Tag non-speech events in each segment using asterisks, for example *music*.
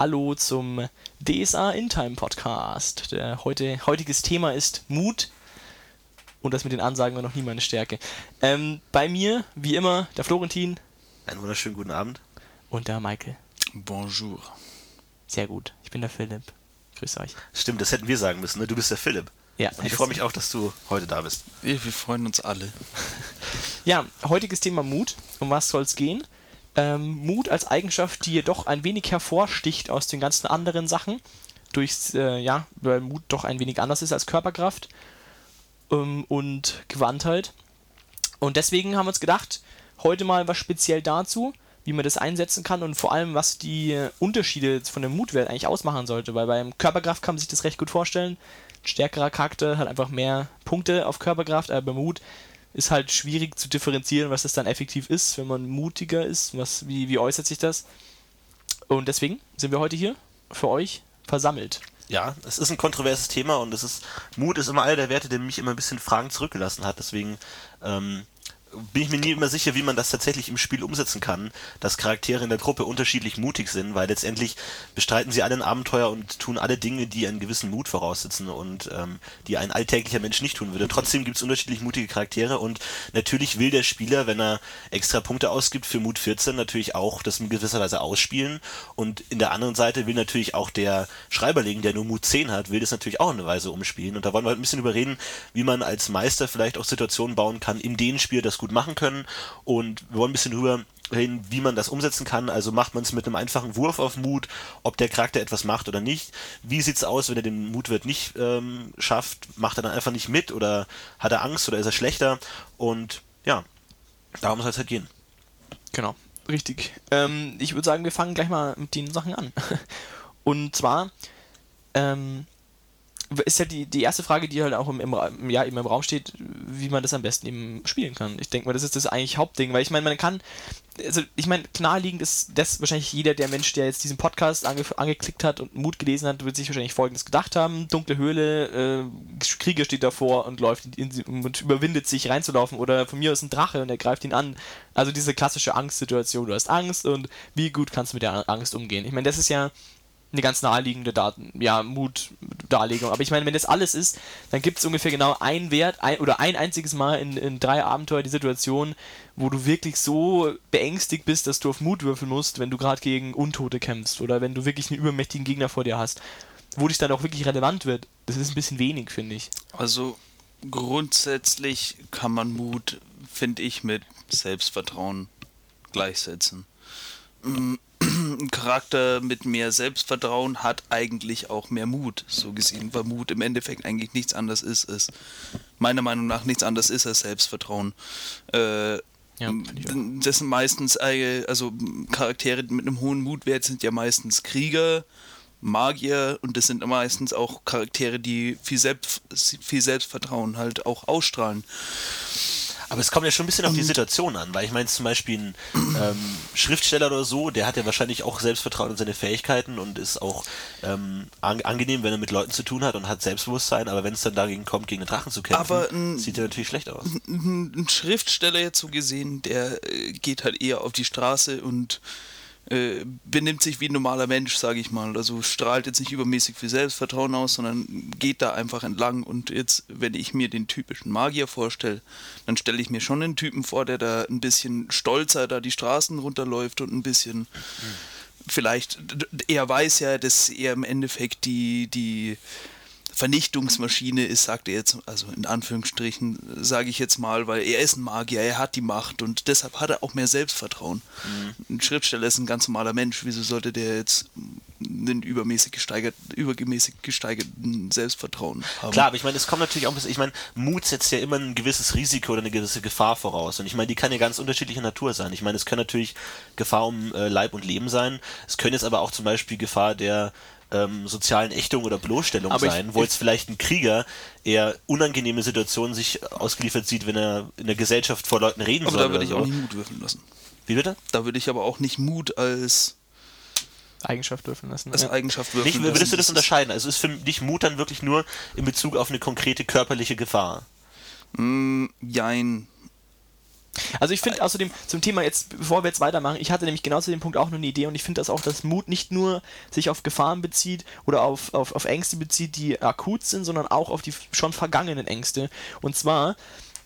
Hallo zum DSA In Time Podcast. Der heute, heutiges Thema ist Mut. Und das mit den Ansagen war noch nie meine Stärke. Ähm, bei mir, wie immer, der Florentin. Einen wunderschönen guten Abend. Und der Michael. Bonjour. Sehr gut. Ich bin der Philipp. Grüß euch. Stimmt, das hätten wir sagen müssen. Ne? Du bist der Philipp. Ja. Und ich freue mich auch, dass du heute da bist. Wir, wir freuen uns alle. Ja, heutiges Thema Mut. Um was soll es gehen? Ähm, Mut als Eigenschaft, die jedoch ein wenig hervorsticht aus den ganzen anderen Sachen. Durchs, äh, ja, weil Mut doch ein wenig anders ist als Körperkraft ähm, und Gewandtheit. Und deswegen haben wir uns gedacht, heute mal was speziell dazu, wie man das einsetzen kann und vor allem, was die Unterschiede von dem Mutwert eigentlich ausmachen sollte. Weil beim Körperkraft kann man sich das recht gut vorstellen. Ein stärkerer Charakter hat einfach mehr Punkte auf Körperkraft, aber bei Mut ist halt schwierig zu differenzieren, was das dann effektiv ist, wenn man mutiger ist. Was, wie, wie äußert sich das? Und deswegen sind wir heute hier für euch versammelt. Ja, es ist ein kontroverses Thema und es ist Mut ist immer einer der Werte, der mich immer ein bisschen Fragen zurückgelassen hat. Deswegen ähm, bin ich mir nie immer sicher, wie man das tatsächlich im Spiel umsetzen kann, dass Charaktere in der Gruppe unterschiedlich mutig sind, weil letztendlich bestreiten sie alle ein Abenteuer und tun alle Dinge, die einen gewissen Mut voraussetzen und ähm, die ein alltäglicher Mensch nicht tun würde. Trotzdem gibt es unterschiedlich mutige Charaktere und natürlich will der Spieler, wenn er extra Punkte ausgibt für Mut 14, natürlich auch das in gewisser Weise ausspielen und in der anderen Seite will natürlich auch der Schreiberling, der nur Mut 10 hat, will das natürlich auch in eine Weise umspielen und da wollen wir halt ein bisschen überreden, wie man als Meister vielleicht auch Situationen bauen kann, in denen Spiel das gut machen können. Und wir wollen ein bisschen drüber reden, wie man das umsetzen kann. Also macht man es mit einem einfachen Wurf auf Mut, ob der Charakter etwas macht oder nicht. Wie sieht es aus, wenn er den Mutwert nicht ähm, schafft? Macht er dann einfach nicht mit oder hat er Angst oder ist er schlechter? Und ja, darum soll es halt gehen. Genau, richtig. Ähm, ich würde sagen, wir fangen gleich mal mit den Sachen an. *laughs* Und zwar ähm, ist ja die, die erste Frage, die halt auch im, im, ja, eben im Raum steht, wie man das am besten eben spielen kann. Ich denke mal, das ist das eigentlich Hauptding, weil ich meine, man kann, also ich meine, naheliegend ist das wahrscheinlich jeder der Mensch, der jetzt diesen Podcast ange, angeklickt hat und Mut gelesen hat, wird sich wahrscheinlich folgendes gedacht haben: dunkle Höhle, äh, Krieger steht davor und läuft in, in, und überwindet sich reinzulaufen oder von mir aus ein Drache und er greift ihn an. Also diese klassische Angstsituation, du hast Angst und wie gut kannst du mit der Angst umgehen? Ich meine, das ist ja eine ganz naheliegende Daten, ja, Mut-Darlegung. Aber ich meine, wenn das alles ist, dann gibt es ungefähr genau ein Wert ein, oder ein einziges Mal in, in drei Abenteuer die Situation, wo du wirklich so beängstigt bist, dass du auf Mut würfeln musst, wenn du gerade gegen Untote kämpfst oder wenn du wirklich einen übermächtigen Gegner vor dir hast. Wo dich dann auch wirklich relevant wird. Das ist ein bisschen wenig, finde ich. Also grundsätzlich kann man Mut, finde ich, mit Selbstvertrauen gleichsetzen. Mm, ein Charakter mit mehr Selbstvertrauen hat eigentlich auch mehr Mut, so gesehen, weil Mut im Endeffekt eigentlich nichts anderes ist, ist meiner Meinung nach nichts anderes ist als Selbstvertrauen. Äh, ja, das sind meistens, also Charaktere mit einem hohen Mutwert sind ja meistens Krieger, Magier und das sind meistens auch Charaktere, die viel, Selbst, viel Selbstvertrauen halt auch ausstrahlen. Aber es kommt ja schon ein bisschen auf die Situation an, weil ich meine zum Beispiel ein ähm, Schriftsteller oder so, der hat ja wahrscheinlich auch Selbstvertrauen in seine Fähigkeiten und ist auch ähm, an angenehm, wenn er mit Leuten zu tun hat und hat Selbstbewusstsein, aber wenn es dann dagegen kommt, gegen einen Drachen zu kämpfen, aber, ein, sieht er natürlich schlecht aus. Ein, ein Schriftsteller jetzt so gesehen, der äh, geht halt eher auf die Straße und äh, benimmt sich wie ein normaler Mensch, sage ich mal. Also strahlt jetzt nicht übermäßig viel Selbstvertrauen aus, sondern geht da einfach entlang. Und jetzt, wenn ich mir den typischen Magier vorstelle, dann stelle ich mir schon einen Typen vor, der da ein bisschen stolzer da die Straßen runterläuft und ein bisschen. Mhm. Vielleicht, er weiß ja, dass er im Endeffekt die, die Vernichtungsmaschine ist, sagt er jetzt, also in Anführungsstrichen, sage ich jetzt mal, weil er ist ein Magier, er hat die Macht und deshalb hat er auch mehr Selbstvertrauen. Mhm. Ein Schriftsteller ist ein ganz normaler Mensch, wieso sollte der jetzt einen übermäßig gesteigerten, übermäßig gesteigerten Selbstvertrauen haben? Klar, aber ich meine, es kommt natürlich auch ein bisschen, ich meine, Mut setzt ja immer ein gewisses Risiko oder eine gewisse Gefahr voraus und ich meine, die kann ja ganz unterschiedlicher Natur sein. Ich meine, es kann natürlich Gefahr um äh, Leib und Leben sein, es können jetzt aber auch zum Beispiel Gefahr der ähm, sozialen Ächtung oder Bloßstellung Aber sein, wo jetzt vielleicht ein Krieger eher unangenehme Situationen sich ausgeliefert sieht, wenn er in der Gesellschaft vor Leuten reden aber soll. Aber da würde ich so. auch nicht Mut würfeln lassen. Wie bitte? Da würde ich aber auch nicht Mut als Eigenschaft würfeln lassen. Als ja. Eigenschaft würfeln Wie würdest du das unterscheiden? Also ist für dich Mut dann wirklich nur in Bezug auf eine konkrete körperliche Gefahr? Mm, jein. Also ich finde außerdem zum Thema jetzt, bevor wir jetzt weitermachen, ich hatte nämlich genau zu dem Punkt auch noch eine Idee und ich finde das auch, dass Mut nicht nur sich auf Gefahren bezieht oder auf, auf, auf Ängste bezieht, die akut sind, sondern auch auf die schon vergangenen Ängste. Und zwar,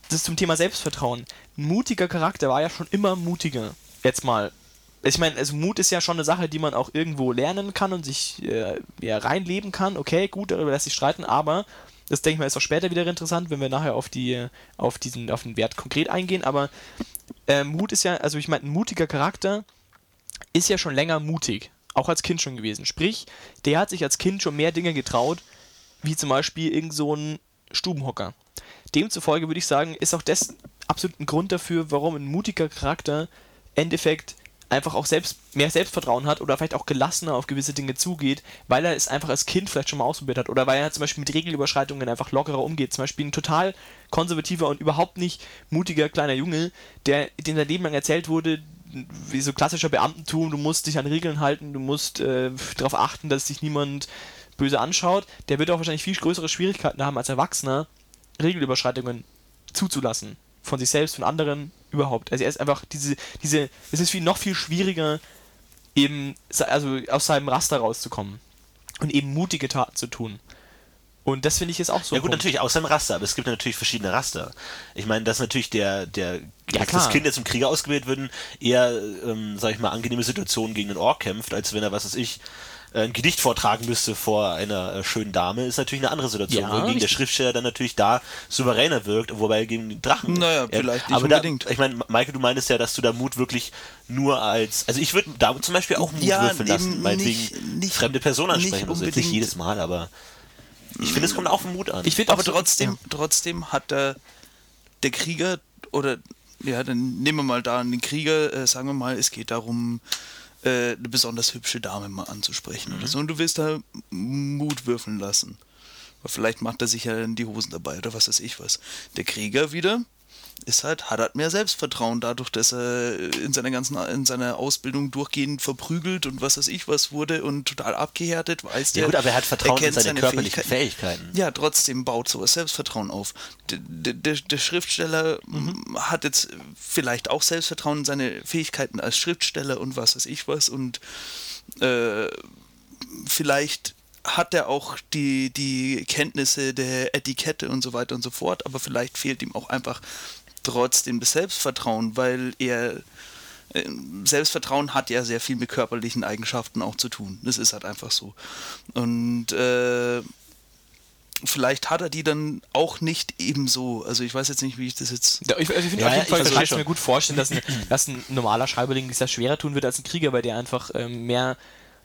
das ist zum Thema Selbstvertrauen. Ein mutiger Charakter war ja schon immer mutiger. Jetzt mal. Ich meine, also Mut ist ja schon eine Sache, die man auch irgendwo lernen kann und sich äh, ja, reinleben kann. Okay, gut, darüber lässt sich streiten, aber das denke ich mal ist auch später wieder interessant, wenn wir nachher auf die auf diesen auf den Wert konkret eingehen. Aber äh, Mut ist ja, also ich meine, ein mutiger Charakter ist ja schon länger mutig, auch als Kind schon gewesen. Sprich, der hat sich als Kind schon mehr Dinge getraut, wie zum Beispiel irgend so ein Stubenhocker. Demzufolge würde ich sagen, ist auch das absolut ein Grund dafür, warum ein mutiger Charakter Endeffekt einfach auch selbst mehr Selbstvertrauen hat oder vielleicht auch gelassener auf gewisse Dinge zugeht, weil er es einfach als Kind vielleicht schon mal ausprobiert hat oder weil er zum Beispiel mit Regelüberschreitungen einfach lockerer umgeht. Zum Beispiel ein total konservativer und überhaupt nicht mutiger kleiner Junge, der dem sein Leben lang erzählt wurde, wie so klassischer Beamtentum, du musst dich an Regeln halten, du musst äh, darauf achten, dass dich niemand böse anschaut, der wird auch wahrscheinlich viel größere Schwierigkeiten haben als Erwachsener, Regelüberschreitungen zuzulassen. Von sich selbst, von anderen, überhaupt. Also er ist einfach diese, diese, es ist viel, noch viel schwieriger, eben, also aus seinem Raster rauszukommen. Und eben mutige Taten zu tun. Und das finde ich jetzt auch so. Ja gut, natürlich aus seinem Raster, aber es gibt natürlich verschiedene Raster. Ich meine, dass natürlich der, der Ja, das. Kind, der zum Krieger ausgewählt wird, eher, ähm, sag ich mal, angenehme Situationen gegen den Ork kämpft, als wenn er, was weiß ich, ein Gedicht vortragen müsste vor einer äh, schönen Dame, ist natürlich eine andere Situation, Ja, wohingegen der. Schriftsteller dann natürlich da souveräner wirkt, wobei er gegen den Drachen. Naja, vielleicht nicht aber da, unbedingt. Ich meine, Maike, du meinst ja, dass du da Mut wirklich nur als, also ich würde da zum Beispiel auch Mut Ja, würfeln lassen, meinetwegen nicht- fremde Personen ansprechen, also jetzt nicht jedes Mal, aber ich finde, es kommt auch Mut an. Ich finde Aber trotzdem, trotzdem hat der, der Krieger oder ja, dann nehmen wir mal da den Krieger, äh, sagen wir mal, es geht darum, äh, eine besonders hübsche Dame mal anzusprechen oder so. Und du willst da Mut würfeln lassen. Aber vielleicht macht er sich ja in die Hosen dabei oder was weiß ich was. Der Krieger wieder ist halt, hat halt mehr Selbstvertrauen dadurch, dass er in seiner ganzen, in seiner Ausbildung durchgehend verprügelt und was weiß ich was wurde und total abgehärtet, weiß Ja der. gut, aber er hat Vertrauen in erkennt seine körperlichen Fähigkeiten. Ja, trotzdem baut sowas Selbstvertrauen auf. Der, der, der, Schriftsteller Mhm. hat jetzt vielleicht auch Selbstvertrauen in seine Fähigkeiten als Schriftsteller und was weiß ich was und äh, vielleicht hat er auch die, die Kenntnisse der Etikette und so weiter und so fort, aber vielleicht fehlt ihm auch einfach trotzdem das Selbstvertrauen, weil er äh, Selbstvertrauen hat ja sehr viel mit körperlichen Eigenschaften auch zu tun. Das ist halt einfach so. Und äh, vielleicht hat er die dann auch nicht ebenso. Also ich weiß jetzt nicht, wie ich das jetzt. Ja, ich, also ich finde Ja, auf ja, jeden Fall, ich kann mir gut vorstellen, dass ein, dass ein normaler Schreiberling sich das schwerer tun wird als ein Krieger, weil der einfach ähm, mehr,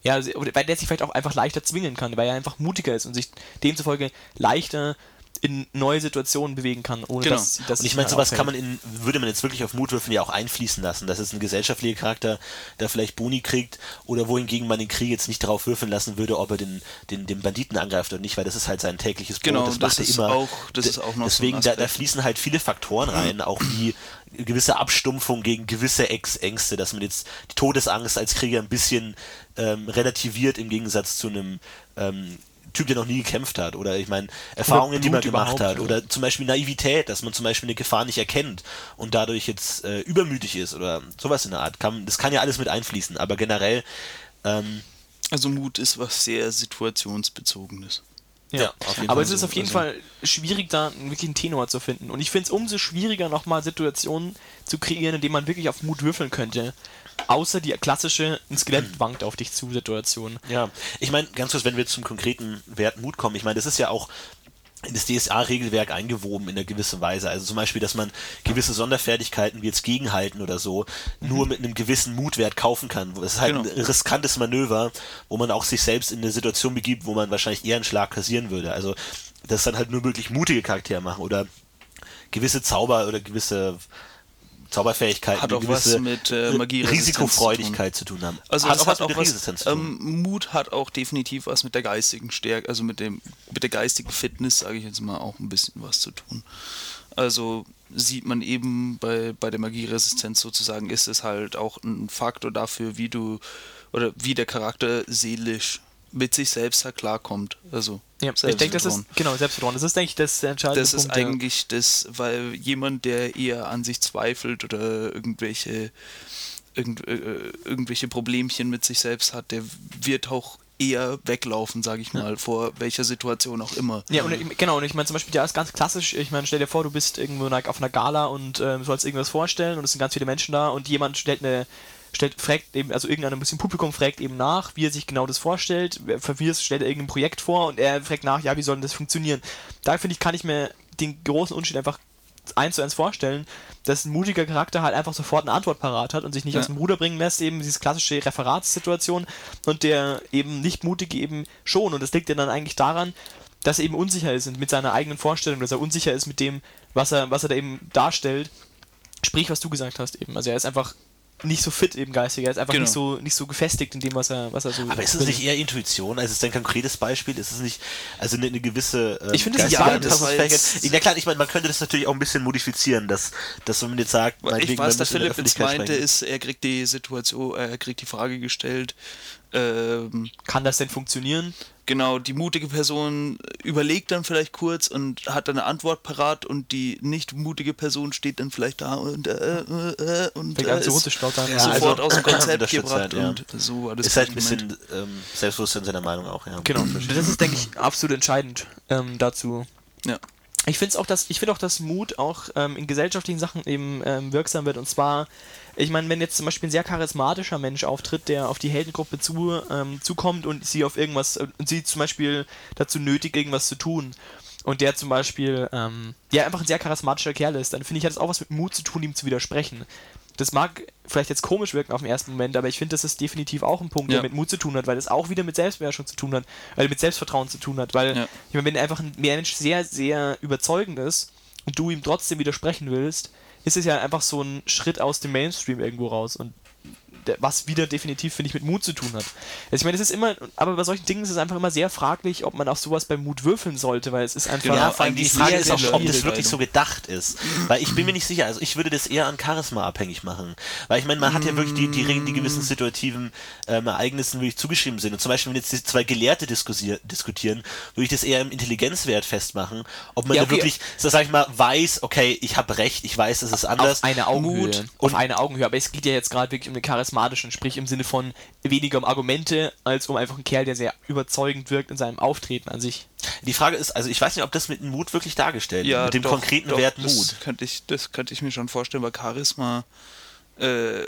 ja, weil der sich vielleicht auch einfach leichter zwingen kann, weil er einfach mutiger ist und sich demzufolge leichter in neue Situationen bewegen kann, ohne Genau. dass, dass Und ich meine, sowas kann man in, würde man jetzt wirklich auf Mutwürfen ja auch einfließen lassen. Das ist ein gesellschaftlicher Charakter, der vielleicht Boni kriegt oder wohingegen man den Krieg jetzt nicht darauf würfeln lassen würde, ob er den, den, den Banditen angreift oder nicht, weil das ist halt sein tägliches Brot. Genau, das, das macht er ist immer. auch- das ist auch noch so ein Deswegen, da, da Aspekt. fließen halt viele Faktoren rein, auch wie gewisse Abstumpfung gegen gewisse Ex Ängste, dass man jetzt die Todesangst als Krieger ein bisschen ähm, relativiert im Gegensatz zu einem ähm, Typ, der noch nie gekämpft hat. Oder ich meine, Erfahrungen, die man gemacht hat. ja. Oder zum Beispiel Naivität, dass man zum Beispiel eine Gefahr nicht erkennt und dadurch jetzt äh, übermütig ist oder sowas in der Art. Kann, das kann ja alles mit einfließen, aber generell, ähm, Also Mut ist was sehr situationsbezogenes. Ja, Ja, auf jeden aber Fall es ist so. auf jeden Also- Fall schwierig, da einen wirklichen Tenor zu finden. Und ich finde es umso schwieriger, nochmal Situationen zu kreieren, in denen man wirklich auf Mut würfeln könnte. Außer die klassische, ein Skelett wankt auf dich zu Situation. ja. Ich meine, ganz kurz, wenn wir zum konkreten Wert Mut kommen, ich meine, das ist ja auch in das DSA-Regelwerk eingewoben in einer gewissen Weise. Also zum Beispiel, dass man gewisse Sonderfertigkeiten wie jetzt Gegenhalten oder so nur mit einem gewissen Mutwert kaufen kann. Das ist halt Genau. ein riskantes Manöver, wo man auch sich selbst in eine Situation begibt, wo man wahrscheinlich eher einen Schlag kassieren würde. Also das dann halt nur wirklich mutige Charaktere machen oder gewisse Zauber oder gewisse Zauberfähigkeiten, Hat auch was mit, äh, Magieresistenz Risikofreudigkeit zu tun, haben. Also hat auch hat auch was, zu tun. ähm, Mut hat auch definitiv was mit der geistigen Stärke, also mit dem mit der geistigen Fitness, sage ich jetzt mal, auch ein bisschen was zu tun. Also sieht man eben bei, bei der Magieresistenz sozusagen, ist es halt auch ein Faktor dafür, wie du oder wie der Charakter seelisch mit sich selbst halt klarkommt. Also Ja, ich denke, das ist, genau, Selbstvertrauen. Das ist, denke ich, das entscheidende das ist Punkt. ja. eigentlich das, weil jemand, der eher an sich zweifelt oder irgendwelche, irgend, äh, irgendwelche Problemchen mit sich selbst hat, der wird auch eher weglaufen, sage ich mal, vor welcher Situation auch immer. Ja, und ich- genau, und ich meine zum Beispiel, ja, ist ganz klassisch, ich meine, stell dir vor, du bist irgendwo auf einer Gala und ähm, sollst irgendwas vorstellen und es sind ganz viele Menschen da und jemand stellt eine, stellt, fragt eben, also irgendeiner ein bisschen Publikum fragt eben nach, wie er sich genau das vorstellt, es stellt er irgendein Projekt vor und er fragt nach, ja, wie soll denn das funktionieren? Da finde ich, kann ich mir den großen Unterschied einfach eins zu eins vorstellen, dass ein mutiger Charakter halt einfach sofort eine Antwort parat hat und sich nicht Ja. aus dem Ruder bringen lässt, eben diese klassische Referatssituation und der eben nicht mutige eben schon und das liegt ja dann eigentlich daran, dass er eben unsicher ist mit seiner eigenen Vorstellung, dass er unsicher ist mit dem, was er, was er da eben darstellt. Sprich, was du gesagt hast eben. Also er ist einfach nicht so fit eben geistig, er ist einfach Genau. nicht so nicht so gefestigt in dem, was er, was er so. Aber ist es nicht eher Intuition? Also ist ein konkretes Beispiel? Ist es nicht, also eine, eine gewisse ähm, Ich finde, es ist geistige beides, Anpassungsfähigkeit? weil es- Ja klar, ich meine, man könnte das natürlich auch ein bisschen modifizieren, dass, dass wenn man jetzt sagt, Ich weiß, dass Philipp jetzt meinte, ist, er kriegt die Situation, äh, er kriegt die Frage gestellt, ähm, Kann das denn funktionieren? genau, die mutige Person überlegt dann vielleicht kurz und hat dann eine Antwort parat und die nicht mutige Person steht dann vielleicht da und, äh, äh, äh, und äh, an zu ist rumzustottern. Ja, sofort also- aus dem *coughs* Konzept Unterstützt gebracht halt, ja. und so war das ist halt ein bisschen ähm, Selbstbewusstsein seiner Meinung auch, ja. Genau. Das ist, denke ich, absolut entscheidend ähm, dazu. Ja. Ich finde auch, dass ich finde auch, dass Mut auch ähm, in gesellschaftlichen Sachen eben ähm, wirksam wird. Und zwar, ich meine, wenn jetzt zum Beispiel ein sehr charismatischer Mensch auftritt, der auf die Heldengruppe zu, ähm, zukommt und sie auf irgendwas, äh, und sie zum Beispiel dazu nötigt, irgendwas zu tun. Und der zum Beispiel, ähm, ja, einfach ein sehr charismatischer Kerl ist, dann finde ich, hat es auch was mit Mut zu tun, ihm zu widersprechen. Das mag vielleicht jetzt komisch wirken auf den ersten Moment, aber ich finde, das ist definitiv auch ein Punkt, Ja. der mit Mut zu tun hat, weil das auch wieder mit Selbstbeherrschung zu tun hat, weil mit Selbstvertrauen zu tun hat, weil Ja. ich meine, wenn einfach ein Mensch sehr, sehr überzeugend ist und du ihm trotzdem widersprechen willst, ist es ja einfach so ein Schritt aus dem Mainstream irgendwo raus. Und was wieder definitiv, finde ich, mit Mut zu tun hat. Also ich meine, es ist immer, aber bei solchen Dingen ist es einfach immer sehr fraglich, ob man auf sowas bei Mut würfeln sollte, weil es ist einfach... Genau, Ja, vor allem die Frage ist auch, ob das wirklich so gedacht ist. Weil ich bin mir nicht sicher, also ich würde das eher an Charisma abhängig machen. Weil ich meine, man hat ja wirklich die, die Regeln, die gewissen situativen ähm, Ereignissen wirklich zugeschrieben sind. Und zum Beispiel, wenn jetzt die zwei Gelehrte diskutieren, würde ich das eher im Intelligenzwert festmachen. Ob man Ja, da okay. wirklich, so sag ich mal, weiß, okay, ich habe recht, ich weiß, es ist anders. auf eine Augenhöhe. Mut auf und eine Augenhöhe. Aber es geht ja jetzt gerade wirklich um den charismatischen, sprich im Sinne von weniger um Argumente, als um einfach einen Kerl, der sehr überzeugend wirkt in seinem Auftreten an sich. die Frage ist, also ich weiß nicht, ob das mit dem Mut wirklich dargestellt wird. Ja, Mit dem doch, konkreten doch, Wert das Mut. Könnte ich, das könnte ich mir schon vorstellen, weil Charisma, äh,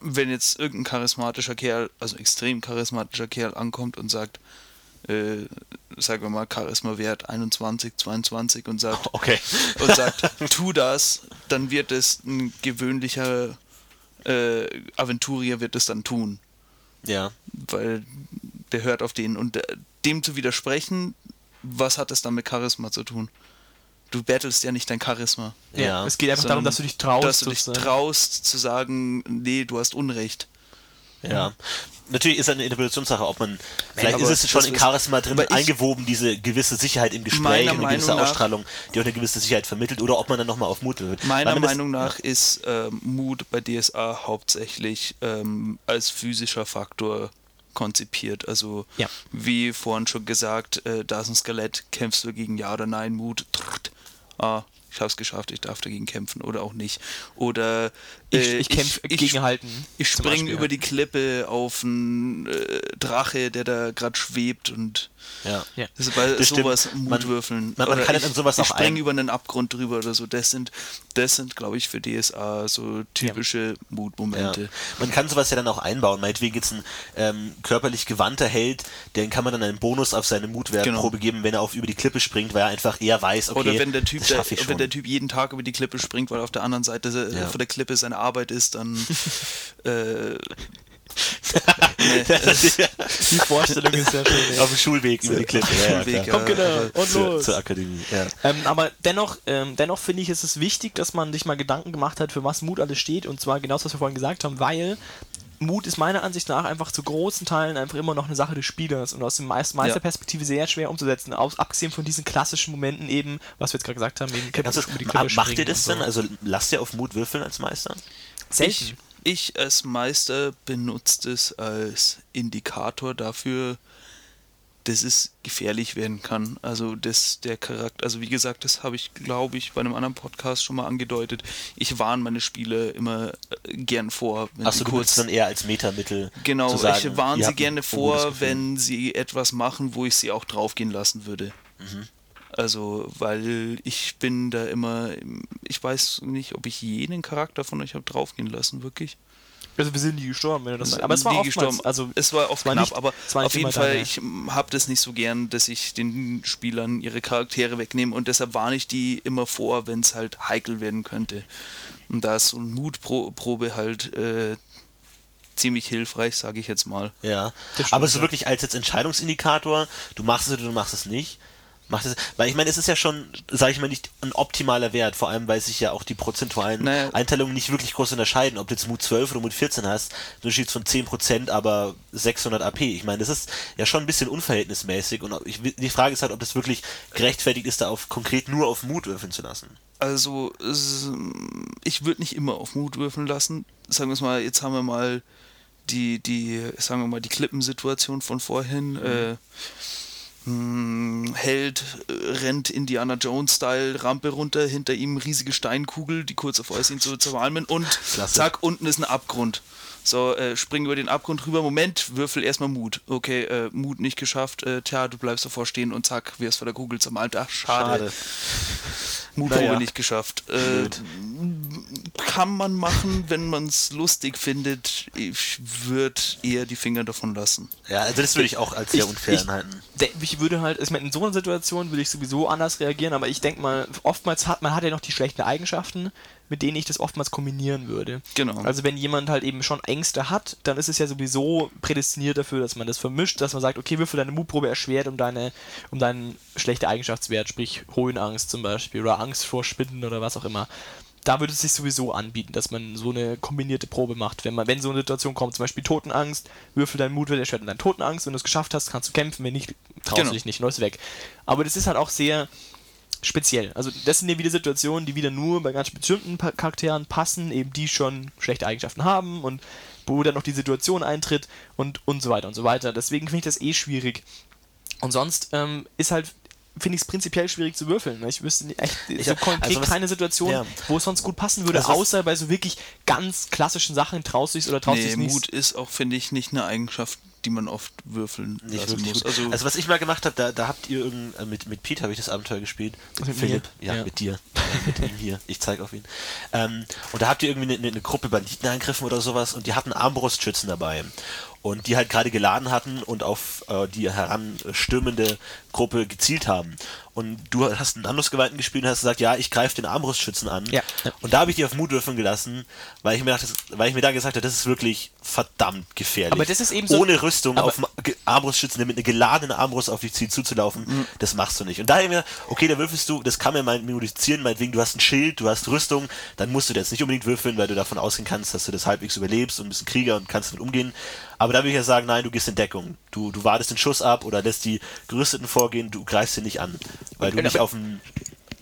wenn jetzt irgendein charismatischer Kerl, also extrem charismatischer Kerl ankommt und sagt, äh, sagen wir mal, Charisma-Wert 21, 22 und sagt, *laughs* Okay. und sagt, tu das, dann wird es ein gewöhnlicher äh, Aventurier wird es dann tun, Ja. weil der hört auf den und äh, dem zu widersprechen, was hat es dann mit Charisma zu tun? Du battlest ja nicht dein Charisma. Ja. Es geht einfach darum, dass du dich traust. Dass du dich traust zu sagen, nee, du hast Unrecht. Ja. Natürlich ist es eine Interpretationssache, ob man. Vielleicht aber ist es schon in Charisma drin eingewoben, diese gewisse Sicherheit im Gespräch und eine gewisse nach- Ausstrahlung, die auch eine gewisse Sicherheit vermittelt, oder ob man dann nochmal auf Mut wird. Meiner Meinung nach ist ähm, Mut bei DSA hauptsächlich ähm, als physischer Faktor konzipiert. Also Ja. wie vorhin schon gesagt, äh, da ist ein Skelett, kämpfst du gegen Ja oder Nein, Mut. Trrrt. Ah, ich hab's geschafft, ich darf dagegen kämpfen oder auch nicht. Oder Ich, äh, ich kämpfe ich- gegenhalten. Ich zum springe über ja. die Klippe auf einen äh, Drache, der da gerade schwebt und Ja. Ja. das ist bei Das stimmt. sowas Man- Mut würfeln. man- man Oder kann ich, dann sowas ich auch springe ein- über einen Abgrund drüber oder so. Das sind, das sind, glaube ich, für DSA so typische Mutmomente. Ja. Man kann sowas ja dann auch einbauen. Meinetwegen jetzt ein ähm, körperlich gewandter Held, den kann man dann einen Bonus auf seine Mutwertprobe Genau. geben, wenn er auf über die Klippe springt, weil er einfach eher weiß, okay, Oder wenn der Typ, das schaffe ich wenn schon. Der Typ jeden Tag über die Klippe springt, weil auf der anderen Seite äh, Ja. von der Klippe seine Arbeit ist, dann *laughs* äh, Die Vorstellung ist sehr schön. auf dem Schulweg über die Klippe. Ja, ja, Schulweg. Komm, genau. aber- Und zur, los. zur Akademie. Ja. Ähm, aber dennoch, ähm, dennoch finde ich, ist es wichtig, dass man sich mal Gedanken gemacht hat, für was Mut alles steht. Und zwar genau das, was wir vorhin gesagt haben, weil Mut ist meiner Ansicht nach einfach zu großen Teilen einfach immer noch eine Sache des Spielers und aus der Meist Meisterperspektive sehr schwer umzusetzen. Aus, abgesehen von diesen klassischen Momenten eben, was wir jetzt gerade gesagt haben, eben Klippe ma- macht ihr das und denn? so. Also lasst ihr auf Mut würfeln als Meister? Selten. Ich, ich als Meister benutze es als Indikator dafür, dass es gefährlich werden kann. Also dass der Charakter, also wie gesagt, das habe ich, glaube ich, bei einem anderen Podcast schon mal angedeutet. Ich warne meine Spiele immer äh, gern vor, wenn Achso, sie kurz dann eher als Metamittel. Genau, zu sagen, ich warne sie gerne vor, wenn sie etwas machen, wo ich sie auch draufgehen lassen würde. Mhm. Also, weil ich bin da immer, ich weiß nicht, ob ich jeden Charakter von euch habe draufgehen lassen, wirklich. Also wir sind nie gestorben, wenn du das Aber es war nie gestorben. Also es war oft war knapp, nicht, aber auf jeden Fall, ich habe das nicht so gern, dass ich den Spielern ihre Charaktere wegnehme und deshalb warne ich die immer vor, wenn es halt heikel werden könnte. Und da ist so eine Mutprobe halt äh, ziemlich hilfreich, sage ich jetzt mal. Ja, aber so wirklich als jetzt Entscheidungsindikator, du machst es oder du machst es nicht, macht es, weil ich meine, es ist ja schon, sage ich mal, nicht ein optimaler Wert, vor allem weil sich ja auch die prozentualen naja. Einteilungen nicht wirklich groß unterscheiden, ob du jetzt Mut 12 oder Mut 14 hast, du stehst von 10%, aber 600 AP. Ich meine, das ist ja schon ein bisschen unverhältnismäßig und ich, die Frage ist halt, ob das wirklich gerechtfertigt ist, da auf konkret nur auf Mut würfeln zu lassen. Also, ich würde nicht immer auf Mut würfeln lassen. Sagen wir es mal, jetzt haben wir mal die, die, sagen wir mal, die Klippensituation von vorhin. Mhm. Äh, Held äh, rennt Indiana Jones-Style Rampe runter, hinter ihm riesige Steinkugel, die kurz auf euch sind zu zermalmen und Klasse. zack, unten ist ein Abgrund. So, äh, spring über den Abgrund rüber. Moment, würfel erstmal Mut. Okay, äh, Mut nicht geschafft. Äh, tja, du bleibst davor stehen und zack, wirst von der Kugel zermalt. Ach, schade. schade. Mutprobe naja. nicht geschafft. Äh, kann man machen, wenn man es lustig findet. Ich würde eher die Finger davon lassen. Ja, also das würde ich auch als sehr unfair anhalten. Ich würde halt, ich meine, in so einer Situation würde ich sowieso anders reagieren, aber ich denke mal, oftmals hat man hat ja noch die schlechten Eigenschaften mit denen ich das oftmals kombinieren würde. Genau. Also wenn jemand halt eben schon Ängste hat, dann ist es ja sowieso prädestiniert dafür, dass man das vermischt, dass man sagt, okay, würfel deine Mutprobe erschwert um deine, um deinen schlechten Eigenschaftswert, sprich Höhenangst zum Beispiel oder Angst vor Spinnen oder was auch immer da würde es sich sowieso anbieten, dass man so eine kombinierte Probe macht. Wenn man, wenn so eine Situation kommt, zum Beispiel Totenangst, würfel deinen Mut, erschwert um deine Totenangst. Wenn du es geschafft hast, kannst du kämpfen. Wenn nicht, traust genau. du dich nicht, neues weg. Aber das ist halt auch sehr speziell. Also das sind ja wieder Situationen, die wieder nur bei ganz bestimmten Charakteren passen, eben die schon schlechte Eigenschaften haben und wo dann noch die Situation eintritt und, und so weiter und so weiter. Deswegen finde ich das eh schwierig. Und sonst ähm, ist halt finde ich es prinzipiell schwierig zu würfeln. Ne? Ich wüsste echt ich so konkret also was, keine Situation, ja. wo es sonst gut passen würde, also außer bei so wirklich ganz klassischen Sachen traust du dich oder traust nee, du dich nicht. Mut ist auch, finde ich, nicht eine Eigenschaft, die man oft würfeln nicht lassen muss. Also, also, was ich mal gemacht habe, da, da habt ihr irgend, äh, mit, mit Pete habe ich das Abenteuer gespielt. Mit, mit Philipp, ja, ja, mit dir. *laughs* mit ihm hier. Ich zeige auf ihn. Ähm, und da habt ihr irgendwie eine, eine Gruppe Banditen angegriffen oder sowas und die hatten Armbrustschützen dabei und die halt gerade geladen hatten und auf äh, die heranstürmende Gruppe gezielt haben. Und du hast einen Andosgeweihten gespielt und hast gesagt, ja, ich greife den Armbrustschützen an. Ja. Und da habe ich die auf Mut würfeln gelassen, weil ich mir dachte, weil ich mir da gesagt habe, das ist wirklich verdammt gefährlich. Aber das ist eben so ohne Rüstung auf Armbrustschützen mit einer geladenen Armbrust auf dich zuzulaufen, mhm. das machst du nicht. Und da habe ich mir, okay, da würfelst du, das kann man mal modifizieren, meinetwegen, du hast ein Schild, du hast Rüstung, dann musst du das nicht unbedingt würfeln, weil du davon ausgehen kannst, dass du das halbwegs überlebst und ein bisschen Krieger und kannst damit umgehen. Aber da würde ich ja sagen, nein, du gehst in Deckung. Du, du wartest den Schuss ab oder lässt die Gerüsteten vorgehen, du greifst sie nicht an. Weil du genau, nicht auf den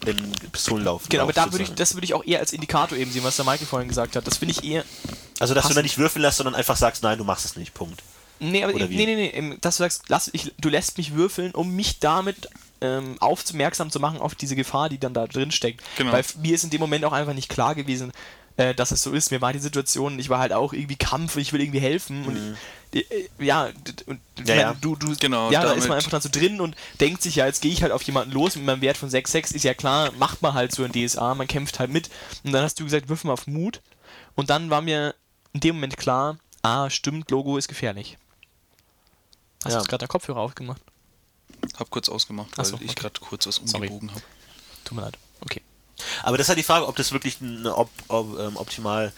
im Pistolenlauf. Genau, aber da würde ich, das würde ich auch eher als Indikator eben sehen, was der Michael vorhin gesagt hat. Das finde ich eher. Also, dass passend. du dann nicht würfeln lässt, sondern einfach sagst, nein, du machst es nicht. Punkt. Nee, aber nee, nee, nee, dass du sagst, lass, ich, du lässt mich würfeln, um mich damit ähm, aufmerksam zu machen auf diese Gefahr, die dann da drin steckt. Genau. Weil mir ist in dem Moment auch einfach nicht klar gewesen, äh, dass es so ist. Mir war die Situation, ich war halt auch irgendwie Kampf, ich will irgendwie helfen. Mhm. Und ich, äh, ja, und, ja, ja. du, du, genau, ja, da ist man einfach dann so drin und denkt sich, ja, jetzt gehe ich halt auf jemanden los mit meinem Wert von 6,6, ist ja klar, macht man halt so ein DSA, man kämpft halt mit. Und dann hast du gesagt, wirf mal auf Mut. Und dann war mir in dem Moment klar, ah, stimmt, Logo ist gefährlich. Hast ja. du gerade der Kopfhörer aufgemacht? Hab kurz ausgemacht, weil so, okay. ich gerade kurz was umgebogen habe. Tut mir leid. Aber das ist halt die Frage, ob das wirklich eine, ob, ob, ähm, optimal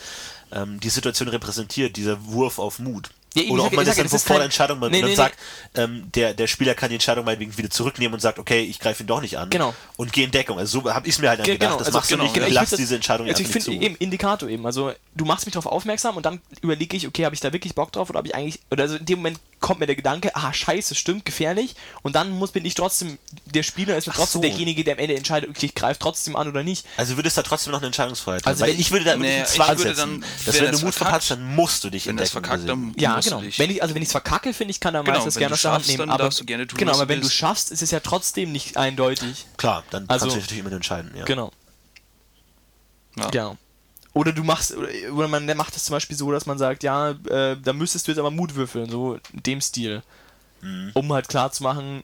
ähm, die Situation repräsentiert, dieser Wurf auf Mut. Ja, Oder ob man das dann das vor der Entscheidung macht nee, und dann nee, sagt, ähm, der, der Spieler kann die Entscheidung meinetwegen wieder zurücknehmen und sagt, okay, ich greife ihn doch nicht an. Genau. Und gehe in Deckung. Also so habe ich es mir halt dann Ge gedacht. Genau. Das also machst genau. du nicht, genau. ich lass diese Entscheidung Also ich finde eben Indikator eben. Also du machst mich darauf aufmerksam und dann überlege ich, okay, habe ich da wirklich Bock drauf oder habe ich eigentlich, oder also in dem Moment kommt mir der Gedanke, ah, scheiße, stimmt, gefährlich. Und dann muss bin ich trotzdem, der Spieler ist trotzdem so. derjenige, der am Ende entscheidet, okay, ich greife trotzdem an oder nicht. Also würdest du da trotzdem noch eine Entscheidungsfreiheit haben? Also Weil wenn ich würde da Nee, ich würde setzen, dann, dass wenn wenn du Mut verpasst, dann musst du dich Wenn in das Deckung verkackt, dann Ja, musst du genau. dich- Wenn ich, also wenn ich es verkacke, finde ich, kann der Genau, Meister es wenn gerne du aus der Hand nehmen. Aber, du gerne tun, genau, aber du wenn du willst. schaffst, ist es ja trotzdem nicht eindeutig. Klar, dann Also- kannst du dich natürlich immer entscheiden. Ja. Genau. Ja. Genau. Oder du machst, oder, oder man der macht es zum Beispiel so, dass man sagt, ja, äh, da müsstest du jetzt aber Mut würfeln, so in dem Stil. Mhm. Um halt klar zu machen,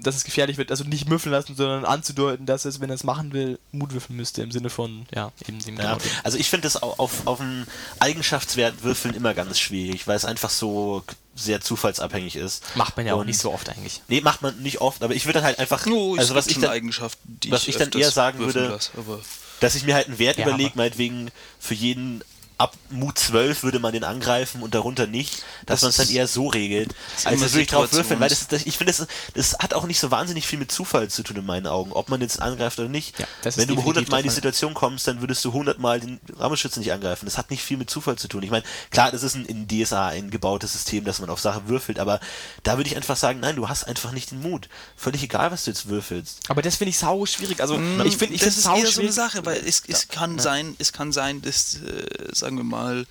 dass es gefährlich wird, also nicht müffeln lassen, sondern anzudeuten, dass es, wenn er es machen will, Mut würfeln müsste, im Sinne von, ja, eben dem Ja, genau also ich finde das au- auf, auf einen Eigenschaftswert würfeln immer ganz schwierig, weil es einfach so sehr zufallsabhängig ist. Macht man ja auch Und- nicht so oft eigentlich. Nee, macht man nicht oft, aber ich würde dann halt einfach, Oh, also was ich dann, Eigenschaften, die was ich dann öfters eher sagen würde- lasse, aber dass ich mir halt einen Wert Ja, überlege, meinetwegen für jeden ab Mut 12 würde man den angreifen und darunter nicht, dass Das man es dann eher so regelt, als immer das wirklich drauf würfeln, weil das, das ich finde, das, das hat auch nicht so wahnsinnig viel mit Zufall zu tun in meinen Augen, ob man jetzt angreift oder nicht. Ja, Wenn du definitiv 100 Mal in die. Situation kommst, dann würdest du 100 Mal den Rammelschützen nicht angreifen. Das hat nicht viel mit Zufall zu tun. Ich meine, klar, das ist ein in DSA eingebautes System, dass man auf Sachen würfelt, aber da würde ich einfach sagen, nein, du hast einfach nicht den Mut. Völlig egal, was du jetzt würfelst. Aber das finde ich sau schwierig. Also, ich finde ich das ist sau eher so eine schwierig. Sache, weil es, es kann sein, es kann sein, dass, äh, sagen wir mal,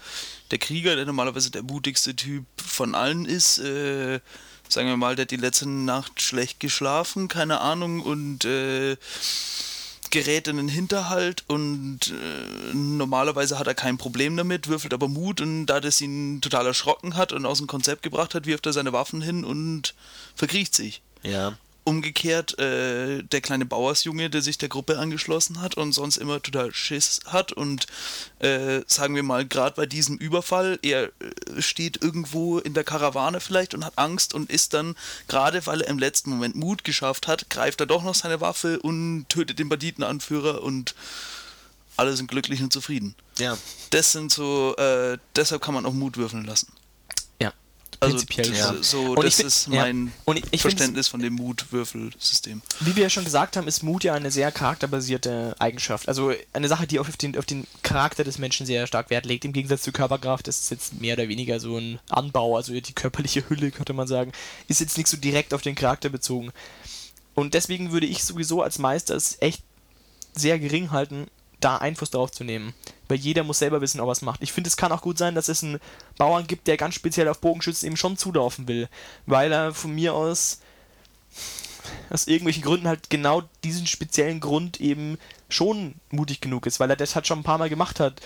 der Krieger, der normalerweise der mutigste Typ von allen ist, äh, sagen wir mal, der hat die letzte Nacht schlecht geschlafen, keine Ahnung, und äh, gerät in den Hinterhalt und äh, normalerweise hat er kein Problem damit, würfelt aber Mut und da das ihn total erschrocken hat und aus dem Konzept gebracht hat, wirft er seine Waffen hin und verkriecht sich. Ja. Umgekehrt, äh, der kleine Bauersjunge, der sich der Gruppe angeschlossen hat und sonst immer total Schiss hat und äh, sagen wir mal, gerade bei diesem Überfall, er äh, steht irgendwo in der Karawane vielleicht und hat Angst und ist dann, gerade weil er im letzten Moment Mut geschafft hat, greift er doch noch seine Waffe und tötet den Banditenanführer und alle sind glücklich und zufrieden. Ja. Das sind so, äh, deshalb kann man auch Mut würfeln lassen. Ja, Also prinzipiell. ja. so, Und ich das find- ist ja. mein Und ich- ich Verständnis von dem Mutwürfelsystem. Wie wir ja schon gesagt haben, ist Mut ja eine sehr charakterbasierte Eigenschaft. Also eine Sache, die auf den, auf den Charakter des Menschen sehr stark Wert legt. Im Gegensatz zur Körperkraft ist es jetzt mehr oder weniger so ein Anbau, also die körperliche Hülle, könnte man sagen, ist jetzt nicht so direkt auf den Charakter bezogen. Und deswegen würde ich sowieso als Meister es echt sehr gering halten, da Einfluss darauf zu nehmen. Weil jeder muss selber wissen, ob er es macht. Ich finde, es kann auch gut sein, dass es einen Bauern gibt, der ganz speziell auf Bogenschützen eben schon zulaufen will. Weil er von mir aus aus irgendwelchen Gründen halt genau diesen speziellen Grund eben schon mutig genug ist, weil er das halt schon ein paar Mal gemacht hat.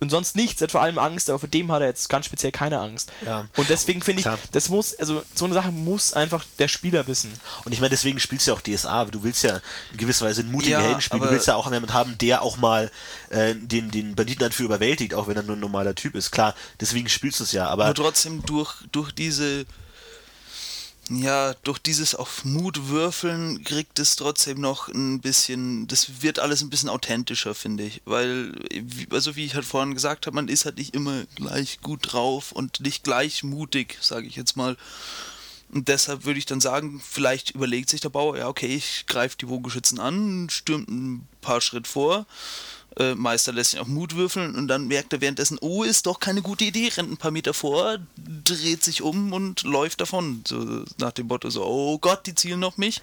Und sonst nichts, er hat vor allem Angst, aber vor dem hat er jetzt ganz speziell keine Angst. Ja. Und deswegen finde ich, das muss, also so eine Sache muss einfach der Spieler wissen. Und ich meine, deswegen spielst du ja auch DSA. Du willst ja in gewisser Weise einen mutigen Ja, Helden spielen. Du willst ja auch jemanden haben, der auch mal äh, den, den Banditenanführer überwältigt, auch wenn er nur ein normaler Typ ist. Klar, deswegen spielst du es ja. Aber Nur trotzdem durch, durch diese, ja, durch dieses auf Mut würfeln kriegt es trotzdem noch ein bisschen, das wird alles ein bisschen authentischer, finde ich. Weil, also wie ich halt vorhin gesagt habe, man ist halt nicht immer gleich gut drauf und nicht gleich mutig, sage ich jetzt mal. Und deshalb würde ich dann sagen, vielleicht überlegt sich der Bauer, ja, okay, ich greife die Bogenschützen an, stürmt ein paar Schritt vor, äh, Meister lässt sich auf Mut würfeln und dann merkt er währenddessen, oh, ist doch keine gute Idee, rennt ein paar Meter vor, dreht sich um und läuft davon. So nach dem Motto so, oh Gott, die zielen auf mich.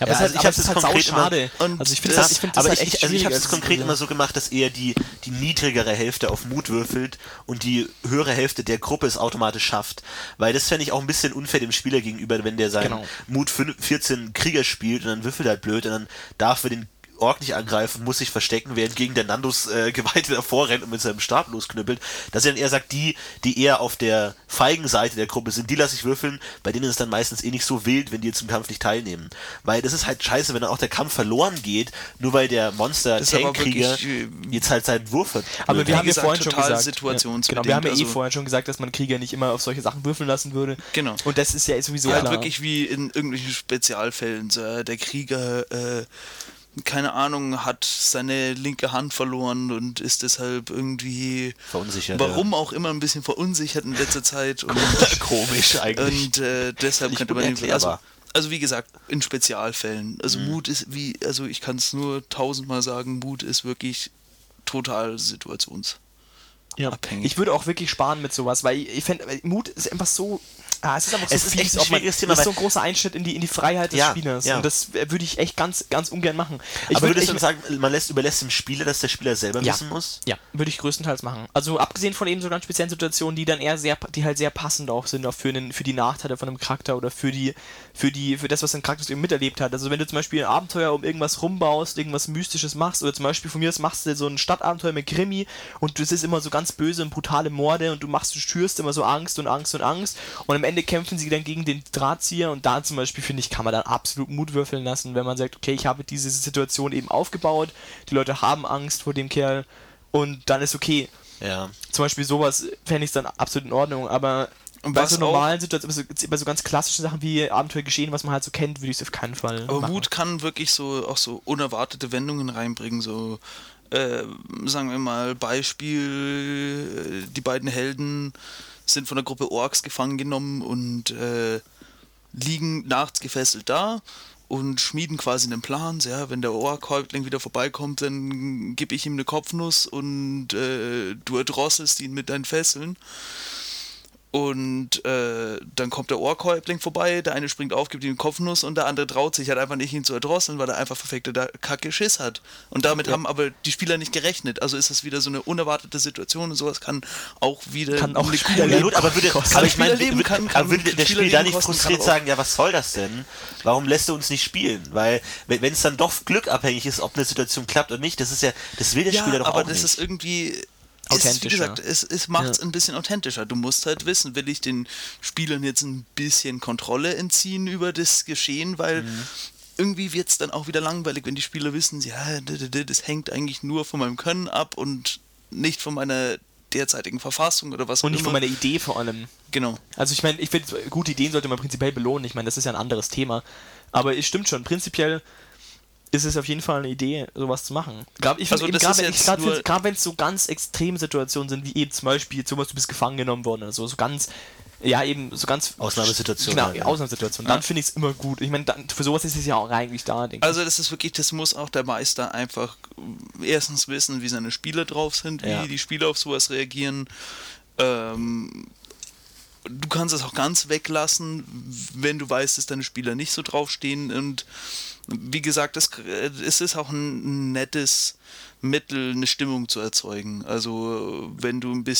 Ja, Ja, aber es also ist ich halt, aber hab's es halt konkret immer- schade. Und Also ich finde das- das, ich find das aber halt ich, echt also ich habe es Also, konkret immer so gemacht, dass eher die, die niedrigere Hälfte auf Mut würfelt und die höhere Hälfte der Gruppe es automatisch schafft. Weil das fände ich auch ein bisschen unfair dem Spieler gegenüber, wenn der seinen Genau. Mut 5 14 Krieger spielt und dann würfelt er halt blöd und dann darf er den Ork nicht angreifen, muss sich verstecken, während gegen der Nandos äh, *laughs* Geweihte davor rennt und mit seinem Stab losknüppelt. Dass er dann eher sagt, die, die eher auf der feigen Seite der Gruppe sind, die lasse ich würfeln, bei denen ist es dann meistens eh nicht so wild, wenn die jetzt im Kampf nicht teilnehmen. Weil das ist halt scheiße, wenn dann auch der Kampf verloren geht, nur weil der Monster Das ist aber Tankkrieger wirklich, äh, jetzt halt seinen Wurf hat. Aber blöd wir haben ja vorhin schon total gesagt, ja, genau, wir haben ja eh also- vorhin schon gesagt, dass man Krieger nicht immer auf solche Sachen würfeln lassen würde. Genau. Und das ist ja sowieso halt klar. wirklich wie in irgendwelchen Spezialfällen. So, äh, der Krieger, äh, keine Ahnung, hat seine linke Hand verloren und ist deshalb irgendwie, Verunsichert, warum auch immer, ein bisschen verunsichert in letzter Zeit. *laughs* Und, Komisch eigentlich. und äh, deshalb Nicht könnte man ihn, also, also wie gesagt, in Spezialfällen. Also Mut ist wie, also ich kann es nur tausendmal sagen, Mut ist wirklich total situations. Ja. abhängig. Ich würde auch wirklich sparen mit sowas, weil ich, ich finde, Mut ist einfach so. Ah, es ist einfach so Es ist echt ein ob man- schwieriges Thema, Das ist so ein großer Einschnitt in die, in die Freiheit des Ja, Spielers. ja. Und das würde ich echt ganz, ganz ungern machen. Ich Aber würd- würdest du sagen, man lässt, überlässt dem Spieler, dass der Spieler selber Ja. wissen muss? Ja, würde ich größtenteils machen. Also abgesehen von eben so ganz speziellen Situationen, die dann eher sehr, die halt sehr passend auch sind, auch für, den, für die Nachteile von einem Charakter oder für die, für die, für das, was ein Charakter eben miterlebt hat. Also wenn du zum Beispiel ein Abenteuer um irgendwas rumbaust, irgendwas Mystisches machst, oder zum Beispiel von mir aus machst du so ein Stadtabenteuer mit Krimi und das ist immer so ganz böse und brutale Morde und du machst, du schürst immer so Angst und Angst und Angst und am Ende kämpfen sie dann gegen den Drahtzieher und da zum Beispiel, finde ich, kann man dann absolut Mut würfeln lassen, wenn man sagt, okay, ich habe diese Situation eben aufgebaut, die Leute haben Angst vor dem Kerl und dann ist okay. Ja. Zum Beispiel sowas fände ich dann absolut in Ordnung, aber Und bei so normalen Situationen, bei so, bei so ganz klassischen Sachen wie Abenteuer geschehen, was man halt so kennt, würde ich es auf keinen Fall Aber machen. Mut kann wirklich so auch so unerwartete Wendungen reinbringen, so äh, sagen wir mal Beispiel, äh, die beiden Helden sind von der Gruppe Orks gefangen genommen und äh, liegen nachts gefesselt da und schmieden quasi einen Plan. Ja, wenn der Ork-Häuptling wieder vorbeikommt, dann gebe ich ihm eine Kopfnuss und äh, du erdrosselst ihn mit deinen Fesseln. Und äh, dann kommt der Ohrkäubling vorbei, der eine springt auf, gibt ihm einen Kopfnuss und der andere traut sich halt einfach nicht, ihn zu erdrosseln, weil er einfach verfickte da Kacke Schiss hat. Und damit haben aber die Spieler nicht gerechnet. Also ist das wieder so eine unerwartete Situation und sowas kann auch wieder Kann auch Spieler Ja, gut, aber würde, kosten. aber ich meine, würde, kann- aber kann würde der Spieler da nicht frustriert sagen, ja, was soll das denn? Warum lässt du uns nicht spielen? Weil, wenn es dann doch glückabhängig ist, ob eine Situation klappt oder nicht, das ist ja, das will der ja, Spieler doch aber auch das nicht. ist irgendwie ist, wie Authentischer. gesagt, es, es macht es Ja. ein bisschen authentischer. Du musst halt wissen, will ich den Spielern jetzt ein bisschen Kontrolle entziehen über das Geschehen, weil Mhm. irgendwie wird es dann auch wieder langweilig, wenn die Spieler wissen, ja, das hängt eigentlich nur von meinem Können ab und nicht von meiner derzeitigen Verfassung oder was auch Und nicht immer. von meiner Idee vor allem. genau. Also ich meine, ich finde, gute Ideen sollte man prinzipiell belohnen. Ich meine, das ist ja ein anderes Thema. Aber es stimmt schon, prinzipiell ist es auf jeden Fall eine Idee, sowas zu machen. Gerade ich Also gerade wenn es so ganz extreme Situationen sind, wie eben zum Beispiel, jetzt sowas, du bist gefangen genommen worden, also so ganz, ja eben so ganz Ausnahmesituation Genau, ja. Ausnahmesituation. Dann finde ich es immer gut. Ich meine, für sowas ist es ja auch eigentlich da, denke Also das ist wirklich, das muss auch der Meister einfach äh, erstens wissen, wie seine Spieler drauf sind, wie Ja. die Spieler auf sowas reagieren. Ähm, du kannst es auch ganz weglassen, wenn du weißt, dass deine Spieler nicht so draufstehen. Und wie gesagt, es, es ist auch ein nettes Mittel, eine Stimmung zu erzeugen. Also wenn du ein